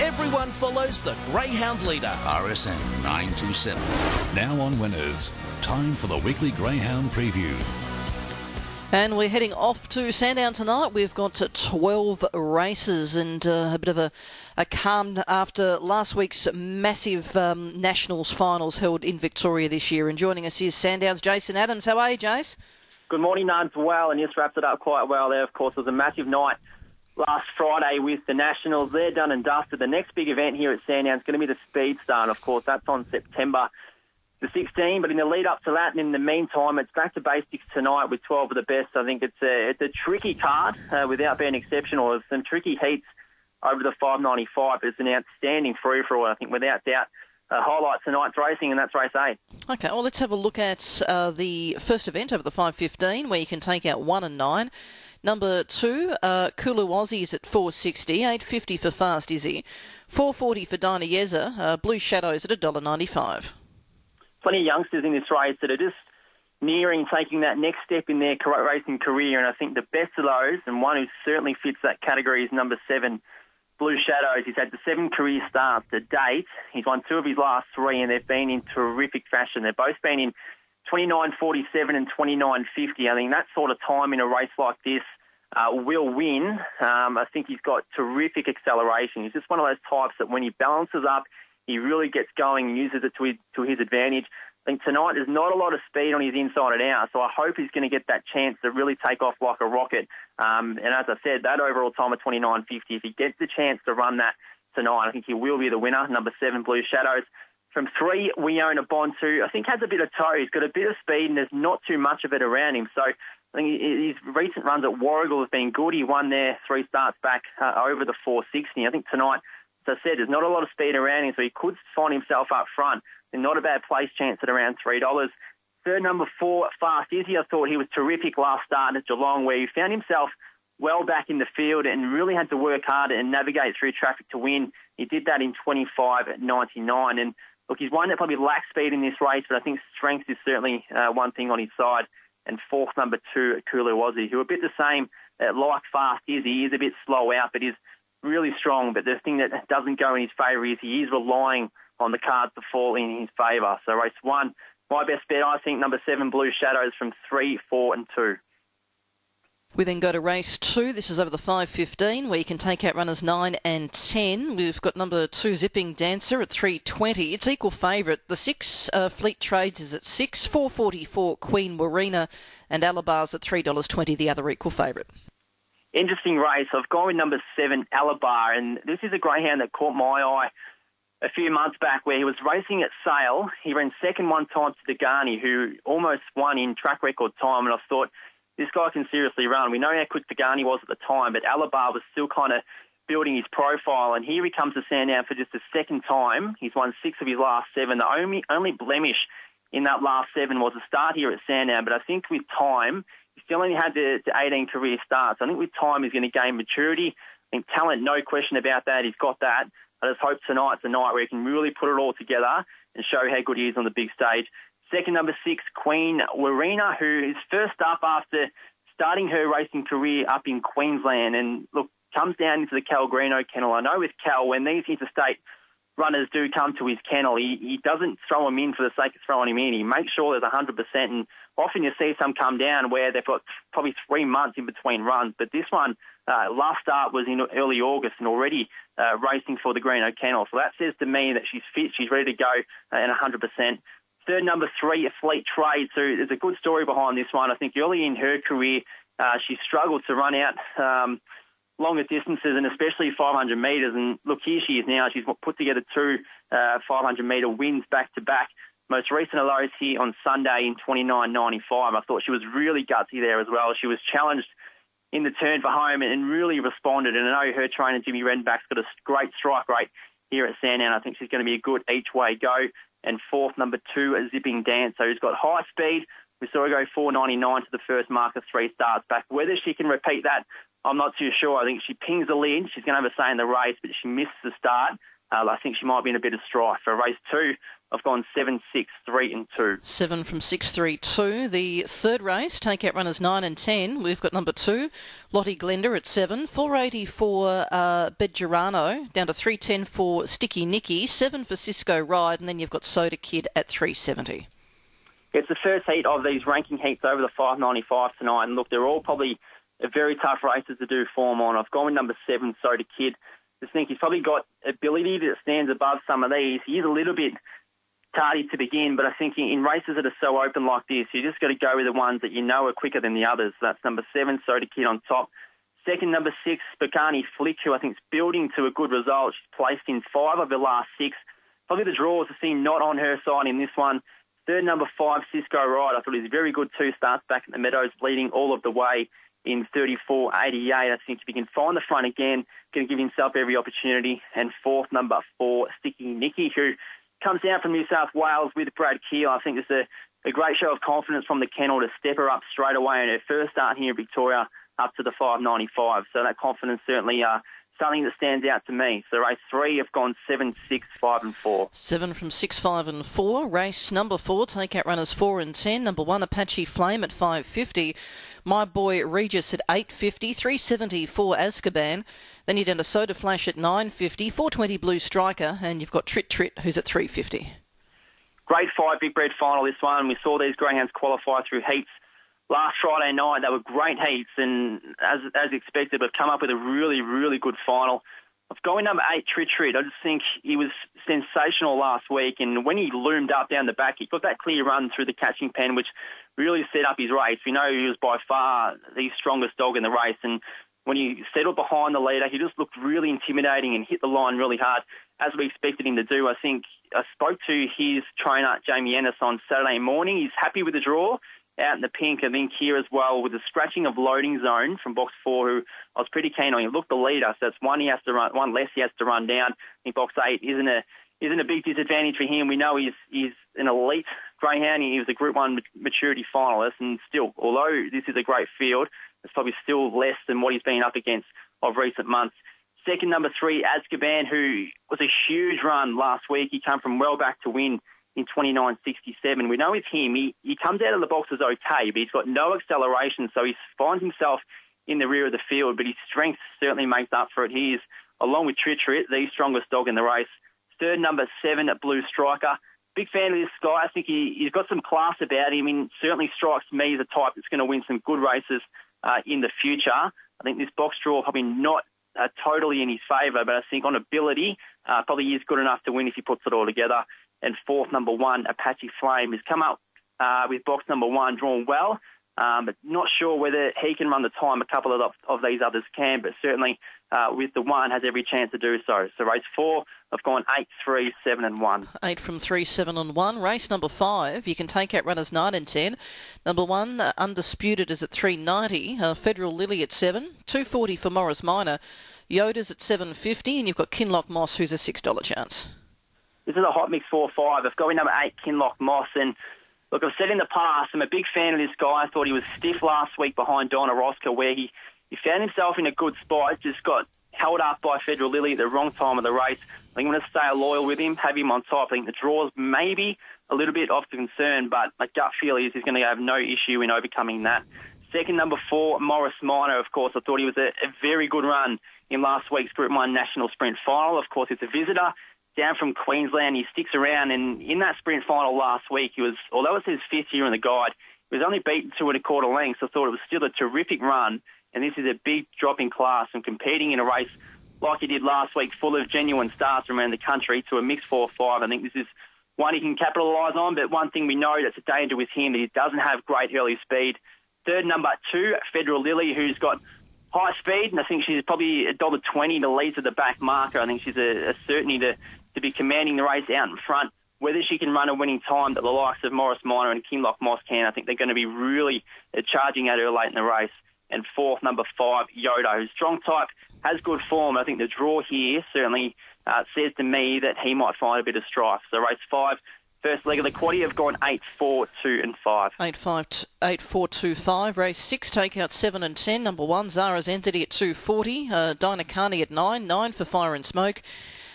Everyone follows the greyhound leader. RSN 927. Now on Winners. Time for the weekly Greyhound preview. And we're heading off to Sandown tonight. We've got 12 races and uh, a bit of a, a calm after last week's massive um, Nationals finals held in Victoria this year. And joining us is Sandown's Jason Adams. How are you, Jace? Good morning, Nuns. Well, and you just wrapped it up quite well there. Of course, it was a massive night last Friday with the Nationals. They're done and dusted. The next big event here at Sandown is going to be the Speed Star, and of course, that's on September the 16. But in the lead up to that, and in the meantime, it's back to basics tonight with 12 of the best. I think it's a it's a tricky card uh, without being exceptional. There's some tricky heats over the 595. but It's an outstanding free for all. I think without doubt. Uh, highlights tonight's racing, and that's race eight. Okay, well, let's have a look at uh, the first event over the 515, where you can take out one and nine. Number two, uh, Kulu at 460, 850 for Fast Izzy, 440 for Dinah Yeza, uh, Blue Shadows at $1.95 plenty of youngsters in this race that are just nearing taking that next step in their racing career. And I think the best of those, and one who certainly fits that category, is number seven, Blue Shadows. He's had the seven career starts to date. He's won two of his last three, and they've been in terrific fashion. They've both been in 29.47 and 29.50. I think that sort of time in a race like this uh, will win. Um, I think he's got terrific acceleration. He's just one of those types that when he balances up, he really gets going and uses it to his, to his advantage. I think tonight there's not a lot of speed on his inside and out, so I hope he's going to get that chance to really take off like a rocket. Um, and as I said, that overall time of 29.50, if he gets the chance to run that tonight, I think he will be the winner. Number seven, Blue Shadows. From three, we own a Bond two. I think has a bit of toe. He's got a bit of speed and there's not too much of it around him. So I think his recent runs at Warragul have been good. He won there three starts back uh, over the 460. I think tonight as I said, there's not a lot of speed around him, so he could find himself up front. And not a bad place chance at around $3. Third number four, Fast Izzy. I thought he was terrific last start at Geelong, where he found himself well back in the field and really had to work hard and navigate through traffic to win. He did that in 25 at 99. And look, he's one that probably lacks speed in this race, but I think strength is certainly uh, one thing on his side. And fourth, number two, Kulu Aussie, who a bit the same, uh, like Fast is. He is a bit slow out, but is really strong. But the thing that doesn't go in his favour is he is relying on the cards to fall in his favour. So race one, my best bet, I think number seven, Blue Shadows from three, four, and two. We then go to race two. This is over the 5.15 where you can take out runners 9 and 10. We've got number two, Zipping Dancer at 3.20. It's equal favourite. The six, uh, Fleet Trades is at 6, 4.44 Queen Warina and Alabar's at $3.20, the other equal favourite interesting race. I've gone with number seven, Alabar, and this is a greyhound that caught my eye a few months back where he was racing at Sale. He ran second one time to Degani, who almost won in track record time, and I thought, this guy can seriously run. We know how quick Degani was at the time, but Alabar was still kind of building his profile, and here he comes to Sandown for just a second time. He's won six of his last seven. The only, only blemish in that last seven was a start here at Sandown, but I think with time, he's still only had the, the 18 career starts. I think with time he's going to gain maturity. I think talent, no question about that. He's got that. I just hope tonight's the night where he can really put it all together and show how good he is on the big stage. Second, number six, Queen Warina, who is first up after starting her racing career up in Queensland. And look, comes down into the Cal Greeno kennel. I know with Cal, when these interstate runners do come to his kennel, he, he doesn't throw them in for the sake of throwing him in. He makes sure there's 100%. And often you see some come down where they've got probably three months in between runs. But this one, uh, last start was in early August and already uh, racing for the Greeno Kennel. So that says to me that she's fit, she's ready to go uh, and 100%. Third, number three, Fleet Trade. So there's a good story behind this one. I think early in her career, uh, she struggled to run out um, longer distances and especially 500 metres. And look, here she is now. She's put together two uh, 500 metre wins back to back. Most recent those here on Sunday in 29.95. I thought she was really gutsy there as well. She was challenged in the turn for home and really responded. And I know her trainer, Jimmy Redenbach's got a great strike rate here at Sandown. I think she's going to be a good each way go. And fourth, number two, a zipping dance. So he's got high speed. We saw her go 4.99 to the first mark of three starts back. Whether she can repeat that, I'm not too sure. I think she pings the lead. She's going to have a say in the race, but she missed the start. Uh, I think she might be in a bit of strife. For race two, I've gone seven, six, three, and two. Seven from six, three, two. The third race, take out runners nine and ten. We've got number two, Lottie Glenda at seven, four eighty for uh, Bedgerano, down to three ten for Sticky Nicky, seven for Cisco Ride, and then you've got Soda Kid at three seventy. It's the first heat of these ranking heats over the 595 tonight, and look, they're all probably very tough races to do form on. I've gone with number seven, Soda Kid. I think he's probably got ability that stands above some of these. He is a little bit tardy to begin, but I think in races that are so open like this, you just got to go with the ones that you know are quicker than the others. That's number seven, Soda Kid on top. Second, number six, Spicani Flick, who I think is building to a good result. She's placed in five of the last six. Probably the draws are seen not on her side in this one. Third, number five, Cisco Ride. I thought he was very good two starts back at the Meadows, leading all of the way in 34.88. I think if he can find the front again, going to give himself every opportunity. And fourth, number four, Sticky Nicky, who comes down from New South Wales with Brad Keel. I think it's a, a great show of confidence from the kennel to step her up straight away in her first start here in Victoria up to the 595. So that confidence certainly uh, something that stands out to me. So race three, have gone seven, six, five, and four. Seven from six, five, and four. Race number four, take out runners four and ten. Number one, Apache Flame at 550. My Boy Regis at 850, 370 for Azkaban. Then you're down to Soda Flash at 950, 420 Blue Striker, and you've got Trit Trit who's at 350. Great fight, Vic Bred final this one. We saw these greyhounds qualify through heats last Friday night. They were great heats, and as as expected, have come up with a really, really good final. I've going number eight, Trit Trit. I just think he was sensational last week, and when he loomed up down the back, he got that clear run through the catching pen, which really set up his race. We know he was by far the strongest dog in the race, and when he settled behind the leader, he just looked really intimidating and hit the line really hard, as we expected him to do. I think I spoke to his trainer, Jamie Ennis, on Saturday morning. He's happy with the draw out in the pink. I think here as well with the scratching of loading zone from box four, who I was pretty keen on. He looked the leader, so it's one he has to run, one less he has to run down. I think box eight isn't a isn't a big disadvantage for him. We know he's he's an elite greyhound. He was a Group One maturity finalist, and still, although this is a great field, it's probably still less than what he's been up against of recent months. Second, number three, Azkaban, who was a huge run last week. He came from well back to win in 29.67. We know with him, he, he comes out of the boxes okay, but he's got no acceleration, so he finds himself in the rear of the field, but his strength certainly makes up for it. He is, along with Trit Trit, the strongest dog in the race. Third, number seven Blue Striker. Big fan of this guy. I think he, he's got some class about him. Mean, certainly strikes me as a type that's going to win some good races uh, in the future. I think this box draw probably not uh, totally in his favour, but I think on ability, uh, probably is good enough to win if he puts it all together and fourth, number one, Apache Flame, has come up uh, with box number one drawn well, um, but not sure whether he can run the time a couple of, of these others can, but certainly uh, with the one has every chance to do so. So race four, I've gone eight, three, seven, and one. Eight from three, seven, and one. Race number five, you can take out runners nine and ten. Number one, uh, undisputed, is at 390. Uh, Federal Lily at seven. 240 for Morris Minor. Yoda's at 750, and you've got Kinlock Moss, who's a six dollar chance. This is a hot mix 4-5. I've got number eight, Kinlock Moss. And look, I've said in the past, I'm a big fan of this guy. I thought he was stiff last week behind Donna Rosca, where he, he found himself in a good spot, just got held up by Federal Lily at the wrong time of the race. I think I'm going to stay loyal with him, have him on top. I think the draws maybe a little bit off of concern, but my gut feel is he's going to have no issue in overcoming that. Second, number four, Morris Minor, of course. I thought he was a, a very good run in last week's Group 1 National Sprint Final. Of course, it's a visitor down from Queensland. He sticks around, and in that sprint final last week, he was, although it was his fifth year in the guide, he was only beaten two and a quarter lengths. I thought it was still a terrific run, and this is a big drop in class and competing in a race like he did last week, full of genuine stars from around the country to a mixed four or five. I think this is one he can capitalise on, but one thing we know that's a danger with him he doesn't have great early speed. Third, number two, Federal Lily, who's got high speed, and I think she's probably a dollar twenty to lead to the back marker. I think she's a, a certainty to to be commanding the race out in front. Whether she can run a winning time that the likes of Morris Minor and Kinloch Moss can, I think they're going to be really uh, charging at her late in the race. And fourth, number five, Yoda, who's strong type, has good form. I think the draw here certainly uh, says to me that he might find a bit of strife. So race five, first leg of the quaddy have gone 8, 4, 2 and 5. 8, 5, 8, 4, 2, 5. Race 6, take out 7 and 10. Number 1, Zara's Entity at 240. Uh, Dinah Carney at 9. 9 for Fire and Smoke.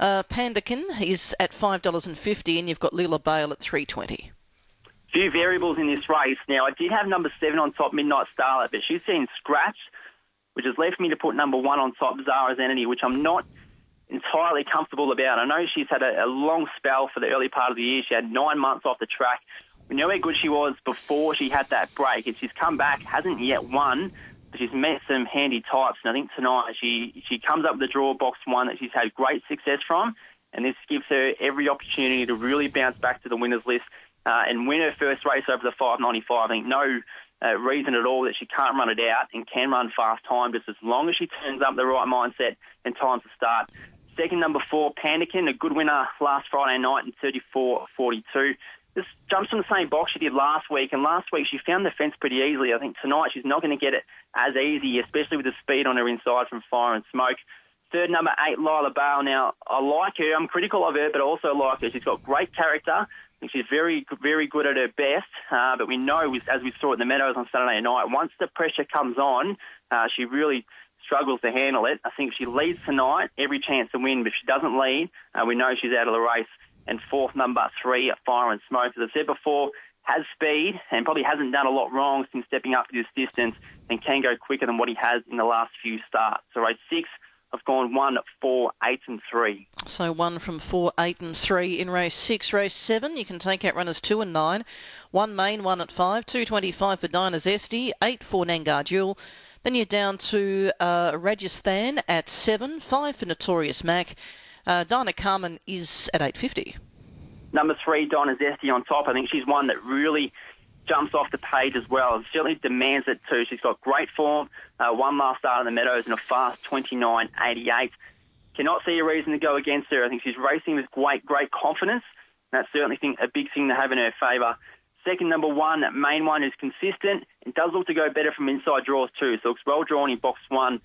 Uh, Pandakin is at $5.50 and you've got Lila Bale at 320 Few variables in this race. Now, I did have number seven on top, Midnight Starlet, but she's seen scratch, which has left me to put number one on top, Zara's Entity, which I'm not entirely comfortable about. I know she's had a, a long spell for the early part of the year. She had nine months off the track. We know how good she was before she had that break, and she's come back, hasn't yet won, she's met some handy types. And I think tonight she she comes up with the draw box one that she's had great success from, and this gives her every opportunity to really bounce back to the winners list uh, and win her first race over the 595. I think no uh, reason at all that she can't run it out and can run fast time just as long as she turns up the right mindset and time to start. Second, number four, Pandakin, a good winner last Friday night in 34.42 just jumps from the same box she did last week, and last week she found the fence pretty easily. I think tonight she's not going to get it as easy, especially with the speed on her inside from fire and smoke. Third number eight, Lila Bale. Now I like her. I'm critical of her, but I also like her. She's got great character. She's very, very good at her best. Uh, but we know, as we saw at the Meadows on Saturday night, once the pressure comes on, uh, she really struggles to handle it. I think if she leads tonight, every chance to win. But if she doesn't lead, uh, we know she's out of the race and fourth number three, Fire and Smoke. As I said before, has speed and probably hasn't done a lot wrong since stepping up to this distance and can go quicker than what he has in the last few starts. So race six, I've gone one, four, eight, and three. So one from four, eight, and three in race six. Race seven, you can take out runners two and nine. One main, one at five. Two twenty-five for Dinah Zesty. Eight for Nangar Jewel. Then you're down to uh, Rajasthan at seven. Five for Notorious Mac. Uh, Dinah Carmen is at 850. Number three, Donna Zesty on top. I think she's one that really jumps off the page as well. It certainly demands it too. She's got great form. Uh, one last start in the Meadows and a fast 29.88. Cannot see a reason to go against her. I think she's racing with great, great confidence. That's certainly a big thing to have in her favour. Second, number one, main one is consistent. It does look to go better from inside draws too. So it's well drawn in box one.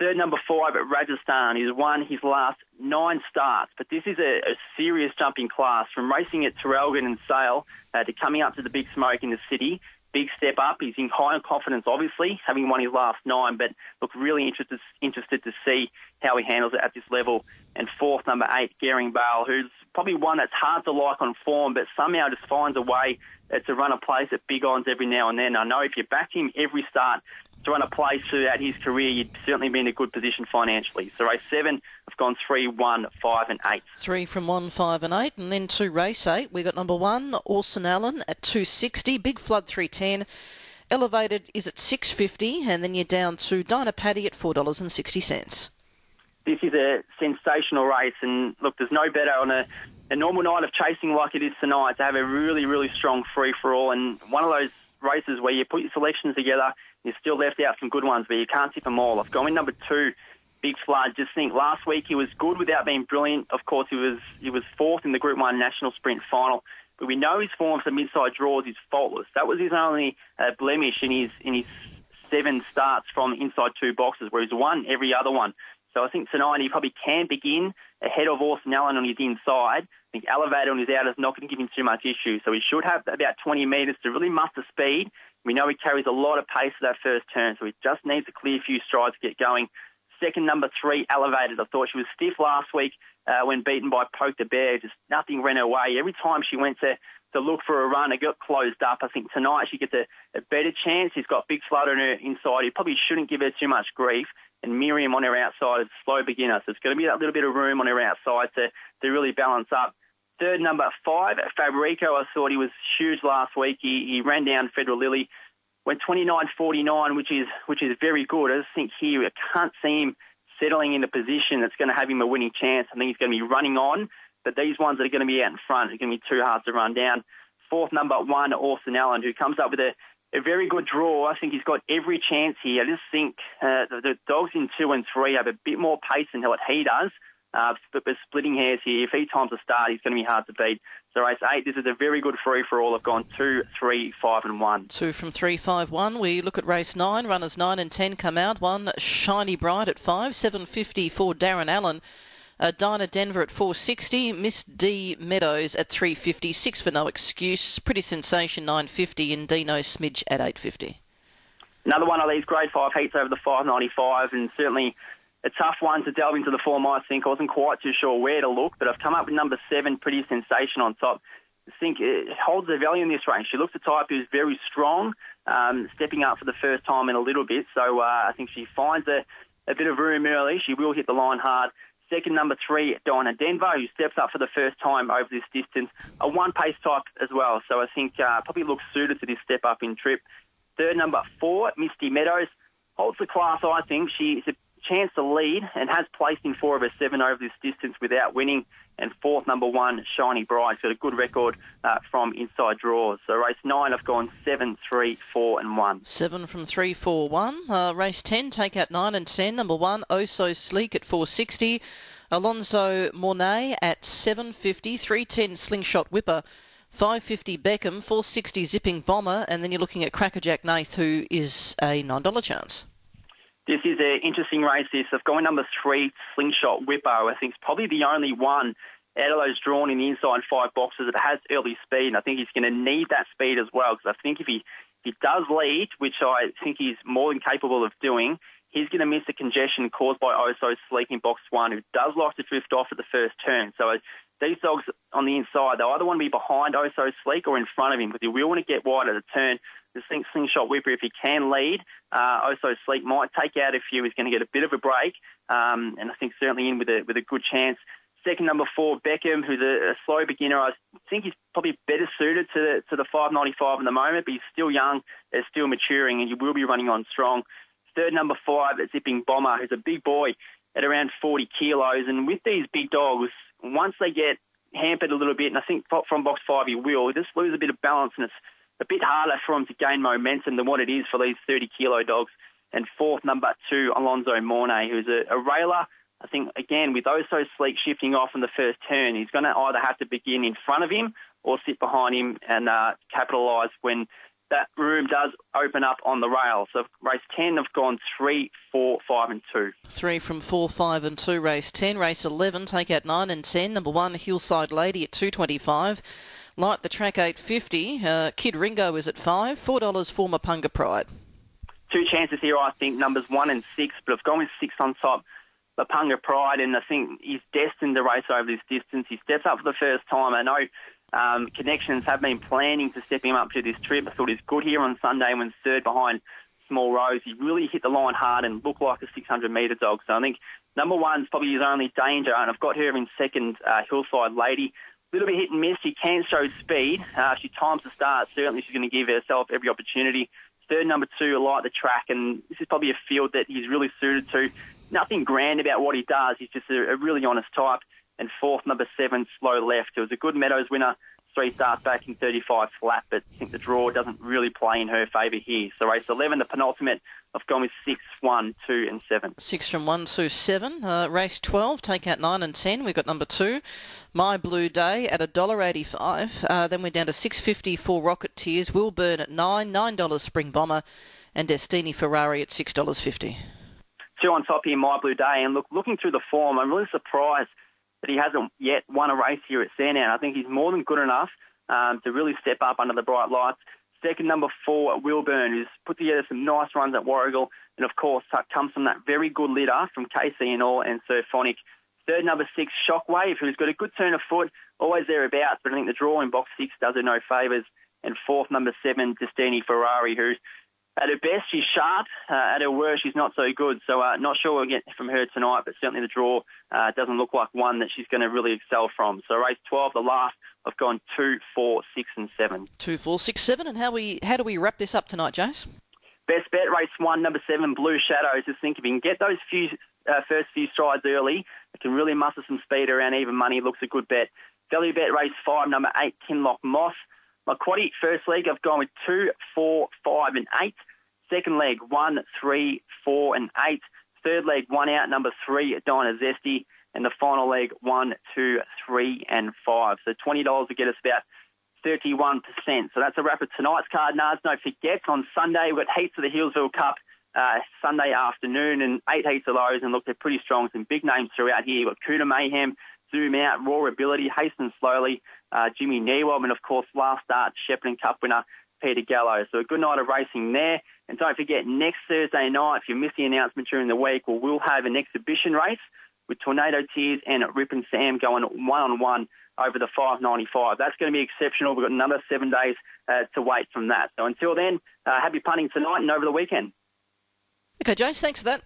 Third, number five at Rajasthan. He's won his last nine starts, but this is a, a serious jumping class from racing at Traralgon and Sale uh, to coming up to the big smoke in the city. Big step up. He's in high confidence, obviously, having won his last nine, but look really interested interested to see how he handles it at this level. And fourth, number eight, Gering Bale, who's probably one that's hard to like on form, but somehow just finds a way uh, to run a place at big odds every now and then. I know if you back him every start, to run a place throughout his career, you'd certainly be in a good position financially. So race seven, I've gone three, one, five, and eight. Three from one, five, and eight, and then two race eight. We got number one, Orson Allen at 260, Big Flood 310. Elevated is at 650, and then you're down to Dinah Paddy at four dollars and sixty cents. This is a sensational race, and look, there's no better on a, a normal night of chasing like it is tonight to have a really, really strong free for all, and one of those races where you put your selections together you still left out some good ones, but you can't tip them all. I've number two, Big Flood. Just think last week he was good without being brilliant. Of course, he was he was fourth in the Group One National Sprint Final. But we know his form for mid-side draws is faultless. That was his only uh, blemish in his in his seven starts from inside two boxes, where he's won every other one. So I think tonight he probably can begin ahead of Orson Allen on his inside. I think Elevated on his out is not going to give him too much issue. So he should have about 20 metres to really muster speed we know he carries a lot of pace for that first turn, so he just needs to clear a few strides to get going. Second, number three, elevated. I thought she was stiff last week uh, when beaten by Poke the Bear. Just nothing ran her way. Every time she went to, to look for a run, it got closed up. I think tonight she gets a, a better chance. He's got big flood on her inside. He probably shouldn't give her too much grief. And Miriam on her outside is a slow beginner. So it's going to be that little bit of room on her outside to, to really balance up. Third, number five, Fabrico. I thought he was huge last week. He, he ran down Federal Lily, went 29.49, which is which is very good. I just think here I can't see him settling in a position that's going to have him a winning chance. I think he's going to be running on, but these ones that are going to be out in front are going to be too hard to run down. Fourth, number one, Orson Allen, who comes up with a, a very good draw. I think he's got every chance here. I just think uh, the, the dogs in two and three have a bit more pace than what he does. Uh, but splitting hairs here. If he times a start, he's going to be hard to beat. So race eight, this is a very good free for all. I've gone two, three, five, and one. Two from three, five, one. We look at race nine. Runners nine and ten come out. One shiny bright at five, seven fifty for Darren Allen. Uh, Dinah Denver at 460, Miss D Meadows at 350, six for no excuse, pretty sensation 950, and Dino Smidge at 850. Another one of these grade five heats over the 595, and certainly a tough one to delve into the form, I think. I wasn't quite too sure where to look, but I've come up with number seven, pretty sensation on top. I think it holds the value in this range. She looks a type who's very strong, um, stepping up for the first time in a little bit. So uh, I think she finds a, a bit of room early. She will hit the line hard. Second, number three, Dinah Denver, who steps up for the first time over this distance. A one pace type as well. So I think uh, probably looks suited to this step up in trip. Third, number four, Misty Meadows, holds the class, I think. She's a chance to lead and has placed in four of her seven over this distance without winning. And fourth, number one, Shiny Bright. Got a good record uh, from inside draws. So race nine, I've gone seven, three, four, and one. Seven from three, four, one. Uh, race ten, take out nine and ten. Number one, Oh So Sleek at 460. Alonso Mornay at 750. 310 Slingshot Whipper. 550 Beckham, 460 Zipping Bomber, and then you're looking at Crackerjack Nath, who is a $9 chance. This is an interesting race. This I've number three, Slingshot Whippo. I think it's probably the only one out of those drawn in the inside five boxes that has early speed. And I think he's going to need that speed as well because I think if he if he does lead, which I think he's more than capable of doing, he's going to miss the congestion caused by Oso Sleek in box one, who does like to drift off at the first turn. So these dogs on the inside, they either want to be behind Oso Sleek or in front of him, but they will want to get wide at the turn. The slingshot whipper, if he can lead, uh, Oso Sleek might take out a few. He's going to get a bit of a break, um, and I think certainly in with a with a good chance. Second number four, Beckham, who's a, a, slow beginner. I think he's probably better suited to the, to the 595 at the moment, but he's still young, they're still maturing, and you will be running on strong. Third number five, Zipping Bomber, who's a big boy at around 40 kilos. And with these big dogs, once they get hampered a little bit, and I think from box five he will, just lose a bit of balance, and it's a bit harder for him to gain momentum than what it is for these 30 kilo dogs. And fourth, number two, Alonso Mornay, who's a, a railer. I think, again, with those so sleek shifting off in the first turn, he's going to either have to begin in front of him or sit behind him and uh, capitalise when that room does open up on the rail. So race 10 have gone 3, 4, 5 and 2. 3 from 4, 5 and 2. Race 10. Race 11 take out 9 and 10. Number 1 Hillside Lady at 225. Light the track 850. Uh, Kid Ringo is at 5. $4 for Mapunga Pride. Two chances here, I think, numbers 1 and 6, but I've gone with 6 on top. Mapunga Pride, and I think he's destined to race over this distance. He steps up for the first time. I know um, connections have been planning to step him up to this trip. I thought he's good here on Sunday when third behind Small Rose. He really hit the line hard and looked like a 600 metre dog. So I think number one's probably his only danger, and I've got her in second, uh, Hillside Lady. Little bit hit and miss. She can show speed. Uh, she times the start. Certainly, she's going to give herself every opportunity. Third, number two, light the track, and this is probably a field that he's really suited to. Nothing grand about what he does. He's just a, a really honest type and fourth, number seven, slow left. It was a good Meadows winner, three starts back in 35 flat, but I think the draw doesn't really play in her favour here. So race 11, the penultimate, I've gone with 6, 1, 2 and 7. 6 from 1 to 7. Uh, race 12, take out 9 and 10. We've got number 2, My Blue Day at $1.85. Uh, then we're down to 6.50 for Rocket Tears. Will Burn at 9 $9 Spring Bomber. And Destini Ferrari at $6.50. Two on top here, My Blue Day. And look, looking through the form, I'm really surprised that he hasn't yet won a race here at Sandown. I think he's more than good enough um, to really step up under the bright lights. Second, number four, Wilburn, who's put together some nice runs at Warragul. and of course comes from that very good litter from KC and all and Sir Phonic. Third, number six, Shockwave, who's got a good turn of foot, always thereabouts, but I think the draw in box six does her no favours. And fourth, number seven, Destini Ferrari, who at her best, she's sharp. Uh, at her worst, she's not so good. So uh, not sure we'll get from her tonight, but certainly the draw uh, doesn't look like one that she's going to really excel from. So race 12, the last, I've gone two, four, six, and seven. Two, four, six, seven. And how we how do we wrap this up tonight, Jace? Best bet, race one, number seven, Blue Shadows. Just think if you can get those few uh, first few strides early, it can really muster some speed around even money. Looks a good bet. Value bet, race five, number eight, Kinlock Moss. My quaddy first leg, I've gone with two, four, five, and eight. Second leg, one, three, four, and eight. Third leg, one out, number three, Dinah Zesty. And the final leg, one, two, three, and five. So $20 will get us about 31%. So that's a wrap of tonight's card. Nards, don't forget, on Sunday, we've got heats of the Healesville Cup uh, Sunday afternoon and eight heats of those. And look, they're pretty strong. Some big names throughout here. You've got Cuda Mayhem, Zoom Out, Raw Ability, Hasten Slowly, uh, Jimmy Newob, and of course, last start, Shepparton Cup winner, Peter Gallo. So a good night of racing there. And don't forget, next Thursday night, if you miss the announcement during the week, well, we'll have an exhibition race with Tornado Tears and Rip and Sam going one-on-one over the 595. That's going to be exceptional. We've got another seven days uh, to wait from that. So until then, uh, happy punting tonight and over the weekend. Okay, James, thanks for that.